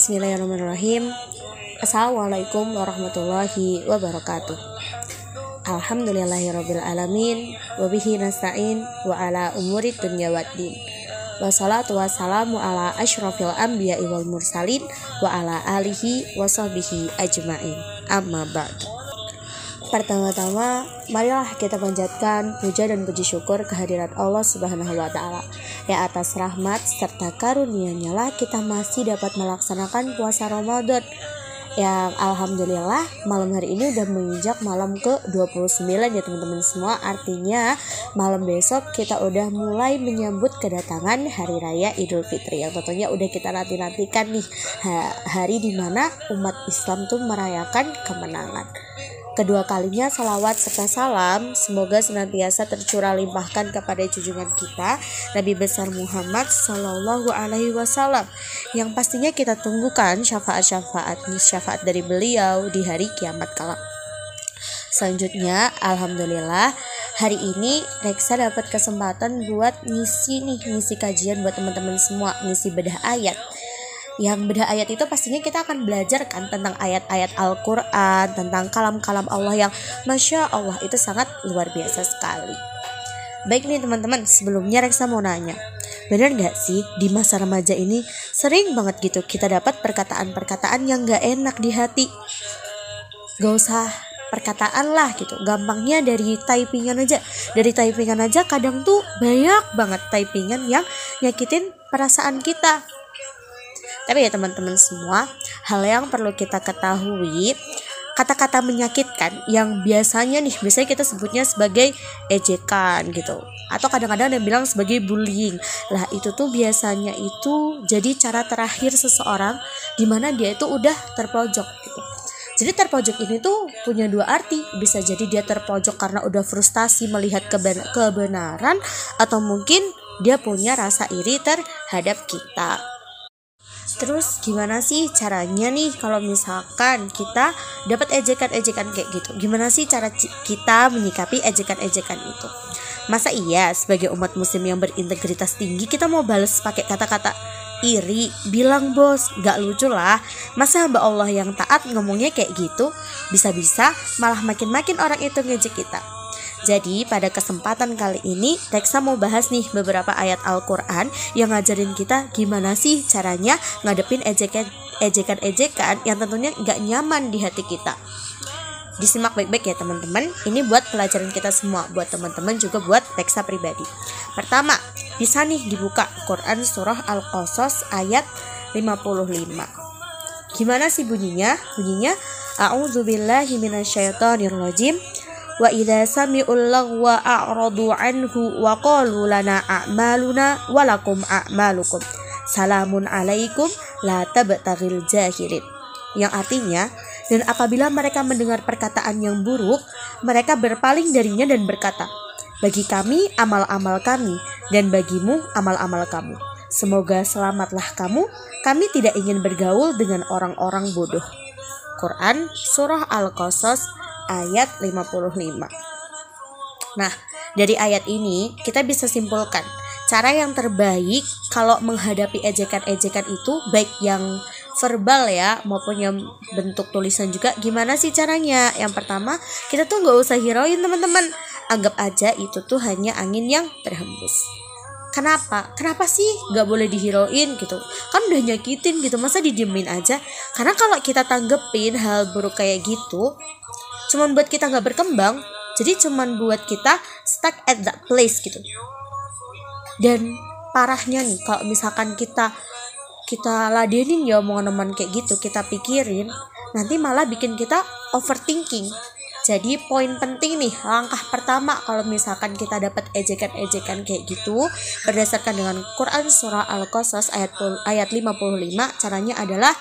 Bismillahirrahmanirrahim. Assalamualaikum warahmatullahi wabarakatuh. Alhamdulillahirrabbilalamin. Wabihi nasta'in Wa ala umuri dunya waddin Wassalatu wassalamu ala ashrafil anbiya wal mursalin Wa ala alihi wa ajma'in. Amma ba'du Pertama-tama, marilah kita panjatkan puja dan puji syukur kehadirat Allah Subhanahu wa taala. Ya atas rahmat serta karunia-Nya lah kita masih dapat melaksanakan puasa Ramadan. Yang alhamdulillah malam hari ini udah menginjak malam ke 29 ya teman-teman semua. Artinya malam besok kita udah mulai menyambut kedatangan hari raya Idul Fitri. Yang tentunya udah kita nanti-nantikan nih hari di mana umat Islam tuh merayakan kemenangan Kedua kalinya salawat serta salam. Semoga senantiasa tercurah limpahkan kepada junjungan kita Nabi besar Muhammad Sallallahu Alaihi Wasallam. Yang pastinya kita tunggukan syafaat-syafaat syafaat dari beliau di hari kiamat kelak. Selanjutnya, alhamdulillah hari ini Reksa dapat kesempatan buat ngisi nih ngisi kajian buat teman-teman semua ngisi bedah ayat yang beda ayat itu pastinya kita akan belajar kan tentang ayat-ayat Al-Quran, tentang kalam-kalam Allah yang Masya Allah itu sangat luar biasa sekali. Baik nih teman-teman, sebelumnya Reksa mau nanya, bener gak sih di masa remaja ini sering banget gitu kita dapat perkataan-perkataan yang gak enak di hati? Gak usah perkataan lah gitu gampangnya dari typingan aja dari typingan aja kadang tuh banyak banget typingan yang nyakitin perasaan kita tapi ya teman-teman semua, hal yang perlu kita ketahui kata-kata menyakitkan yang biasanya nih biasanya kita sebutnya sebagai ejekan gitu. Atau kadang-kadang ada yang bilang sebagai bullying. Lah itu tuh biasanya itu jadi cara terakhir seseorang di mana dia itu udah terpojok gitu. Jadi terpojok ini tuh punya dua arti. Bisa jadi dia terpojok karena udah frustasi melihat kebenaran atau mungkin dia punya rasa iri terhadap kita Terus gimana sih caranya nih kalau misalkan kita dapat ejekan-ejekan kayak gitu? Gimana sih cara kita menyikapi ejekan-ejekan itu? Masa iya sebagai umat muslim yang berintegritas tinggi kita mau balas pakai kata-kata iri? Bilang bos, gak lucu lah. Masa hamba Allah yang taat ngomongnya kayak gitu? Bisa-bisa malah makin-makin orang itu ngejek kita. Jadi pada kesempatan kali ini Reksa mau bahas nih beberapa ayat Al-Quran yang ngajarin kita gimana sih caranya ngadepin ejekan ejekan-ejekan yang tentunya nggak nyaman di hati kita. Disimak baik-baik ya teman-teman. Ini buat pelajaran kita semua, buat teman-teman juga buat Reksa pribadi. Pertama, bisa nih dibuka Quran surah Al-Qasas ayat 55. Gimana sih bunyinya? Bunyinya A'udzubillahi minasyaitonirrajim wa idza sami'ul lagwa a'radu anhu wa qalu lana a'maluna wa lakum a'malukum. Salamun alaikum la tabtaghil yang artinya dan apabila mereka mendengar perkataan yang buruk mereka berpaling darinya dan berkata bagi kami amal-amal kami dan bagimu amal-amal kamu. Semoga selamatlah kamu. Kami tidak ingin bergaul dengan orang-orang bodoh. Quran Surah Al-Qasas ayat 55. Nah, dari ayat ini kita bisa simpulkan cara yang terbaik kalau menghadapi ejekan-ejekan itu baik yang verbal ya maupun yang bentuk tulisan juga gimana sih caranya? Yang pertama kita tuh nggak usah hirauin teman-teman. Anggap aja itu tuh hanya angin yang terhembus. Kenapa? Kenapa sih nggak boleh dihirauin gitu? Kan udah nyakitin gitu masa didiemin aja? Karena kalau kita tanggepin hal buruk kayak gitu cuman buat kita nggak berkembang jadi cuman buat kita stuck at that place gitu. Dan parahnya nih kalau misalkan kita kita ladenin ya omongan teman kayak gitu kita pikirin nanti malah bikin kita overthinking. Jadi poin penting nih langkah pertama kalau misalkan kita dapat ejekan-ejekan kayak gitu berdasarkan dengan Quran surah Al-Qasas ayat ayat 55 caranya adalah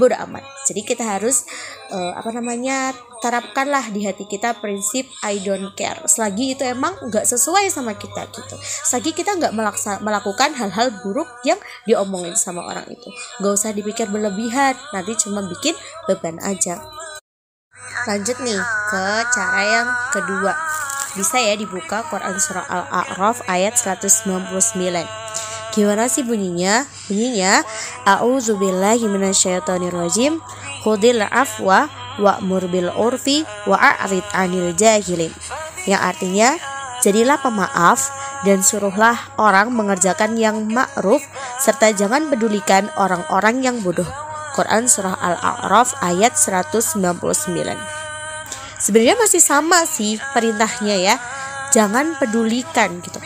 bodo amat. Jadi kita harus uh, apa namanya terapkanlah di hati kita prinsip I don't care. Selagi itu emang nggak sesuai sama kita gitu. Selagi kita nggak melakukan hal-hal buruk yang diomongin sama orang itu. Nggak usah dipikir berlebihan nanti cuma bikin beban aja. Lanjut nih ke cara yang kedua. Bisa ya dibuka Quran surah Al-A'raf ayat 199 Gimana sih bunyinya? Bunyinya A'udzubillahi minasyaitonirrajim Khudil afwa wa'mur bil urfi wa'arid anil jahilin. Yang artinya jadilah pemaaf dan suruhlah orang mengerjakan yang ma'ruf serta jangan pedulikan orang-orang yang bodoh. Quran Surah Al-A'raf ayat 199 Sebenarnya masih sama sih perintahnya ya Jangan pedulikan gitu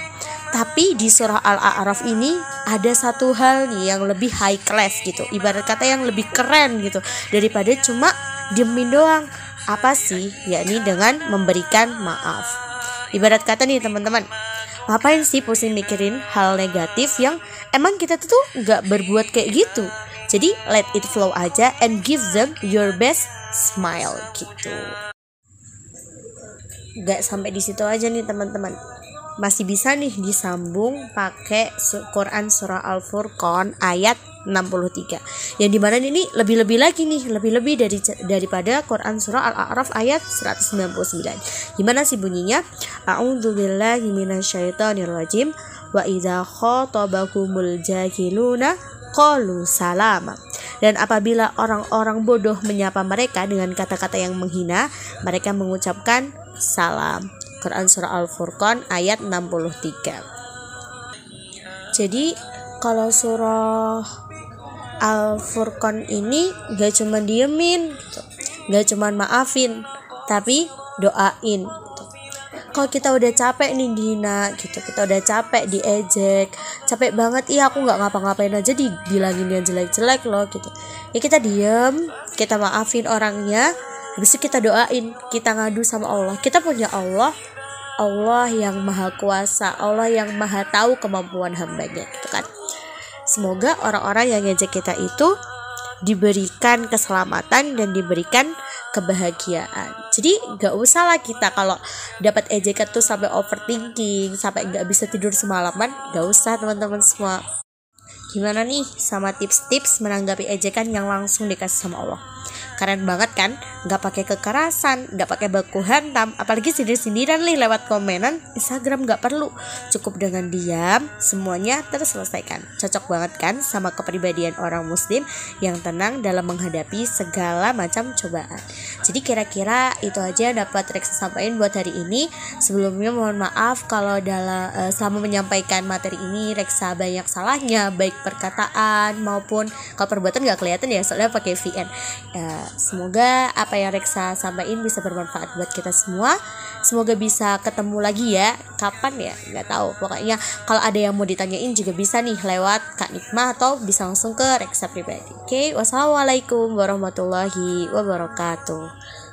tapi di surah Al-A'raf ini ada satu hal nih yang lebih high class gitu. Ibarat kata yang lebih keren gitu daripada cuma diemin doang. Apa sih? Yakni dengan memberikan maaf. Ibarat kata nih teman-teman, ngapain sih pusing mikirin hal negatif yang emang kita tuh nggak berbuat kayak gitu. Jadi let it flow aja and give them your best smile gitu. Gak sampai di situ aja nih teman-teman masih bisa nih disambung pakai Quran surah Al-Furqan ayat 63 yang di mana ini lebih-lebih lagi nih lebih-lebih dari daripada Quran surah Al-A'raf ayat 199 gimana sih bunyinya? A'udzubillahi wa idza khatabahumul jahiluna qalu salama. Dan apabila orang-orang bodoh menyapa mereka dengan kata-kata yang menghina mereka mengucapkan salam Quran Surah Al-Furqan ayat 63 jadi kalau surah Al-Furqan ini gak cuma diemin gitu. gak cuma maafin tapi doain gitu. kalau kita udah capek nih dina gitu kita udah capek diejek capek banget iya aku nggak ngapa-ngapain aja dibilangin yang jelek-jelek loh gitu ya kita diem kita maafin orangnya habis itu kita doain kita ngadu sama Allah kita punya Allah Allah yang maha kuasa, Allah yang maha tahu kemampuan hambanya gitu kan. Semoga orang-orang yang ngejek kita itu diberikan keselamatan dan diberikan kebahagiaan. Jadi gak usah lah kita kalau dapat ejekan tuh sampai overthinking, sampai gak bisa tidur semalaman, gak usah teman-teman semua. Gimana nih sama tips-tips menanggapi ejekan yang langsung dikasih sama Allah? keren banget kan nggak pakai kekerasan nggak pakai baku hantam apalagi sindir-sindiran nih lewat komenan Instagram nggak perlu. Cukup dengan diam semuanya terselesaikan. Cocok banget kan sama kepribadian orang muslim yang tenang dalam menghadapi segala macam cobaan. Jadi kira-kira itu aja dapat Rexa sampaikan buat hari ini. Sebelumnya mohon maaf kalau dalam uh, selama menyampaikan materi ini Reksa banyak salahnya baik perkataan maupun kalau perbuatan nggak kelihatan ya soalnya pakai VN uh, semoga apa yang Reksa sampaikan bisa bermanfaat buat kita semua. Semoga bisa ketemu lagi ya. Kapan ya? Nggak tahu. Pokoknya kalau ada yang mau ditanyain juga bisa nih lewat Kak Nikmah atau bisa langsung ke Reksa pribadi. Oke okay? wassalamualaikum warahmatullahi wabarakatuh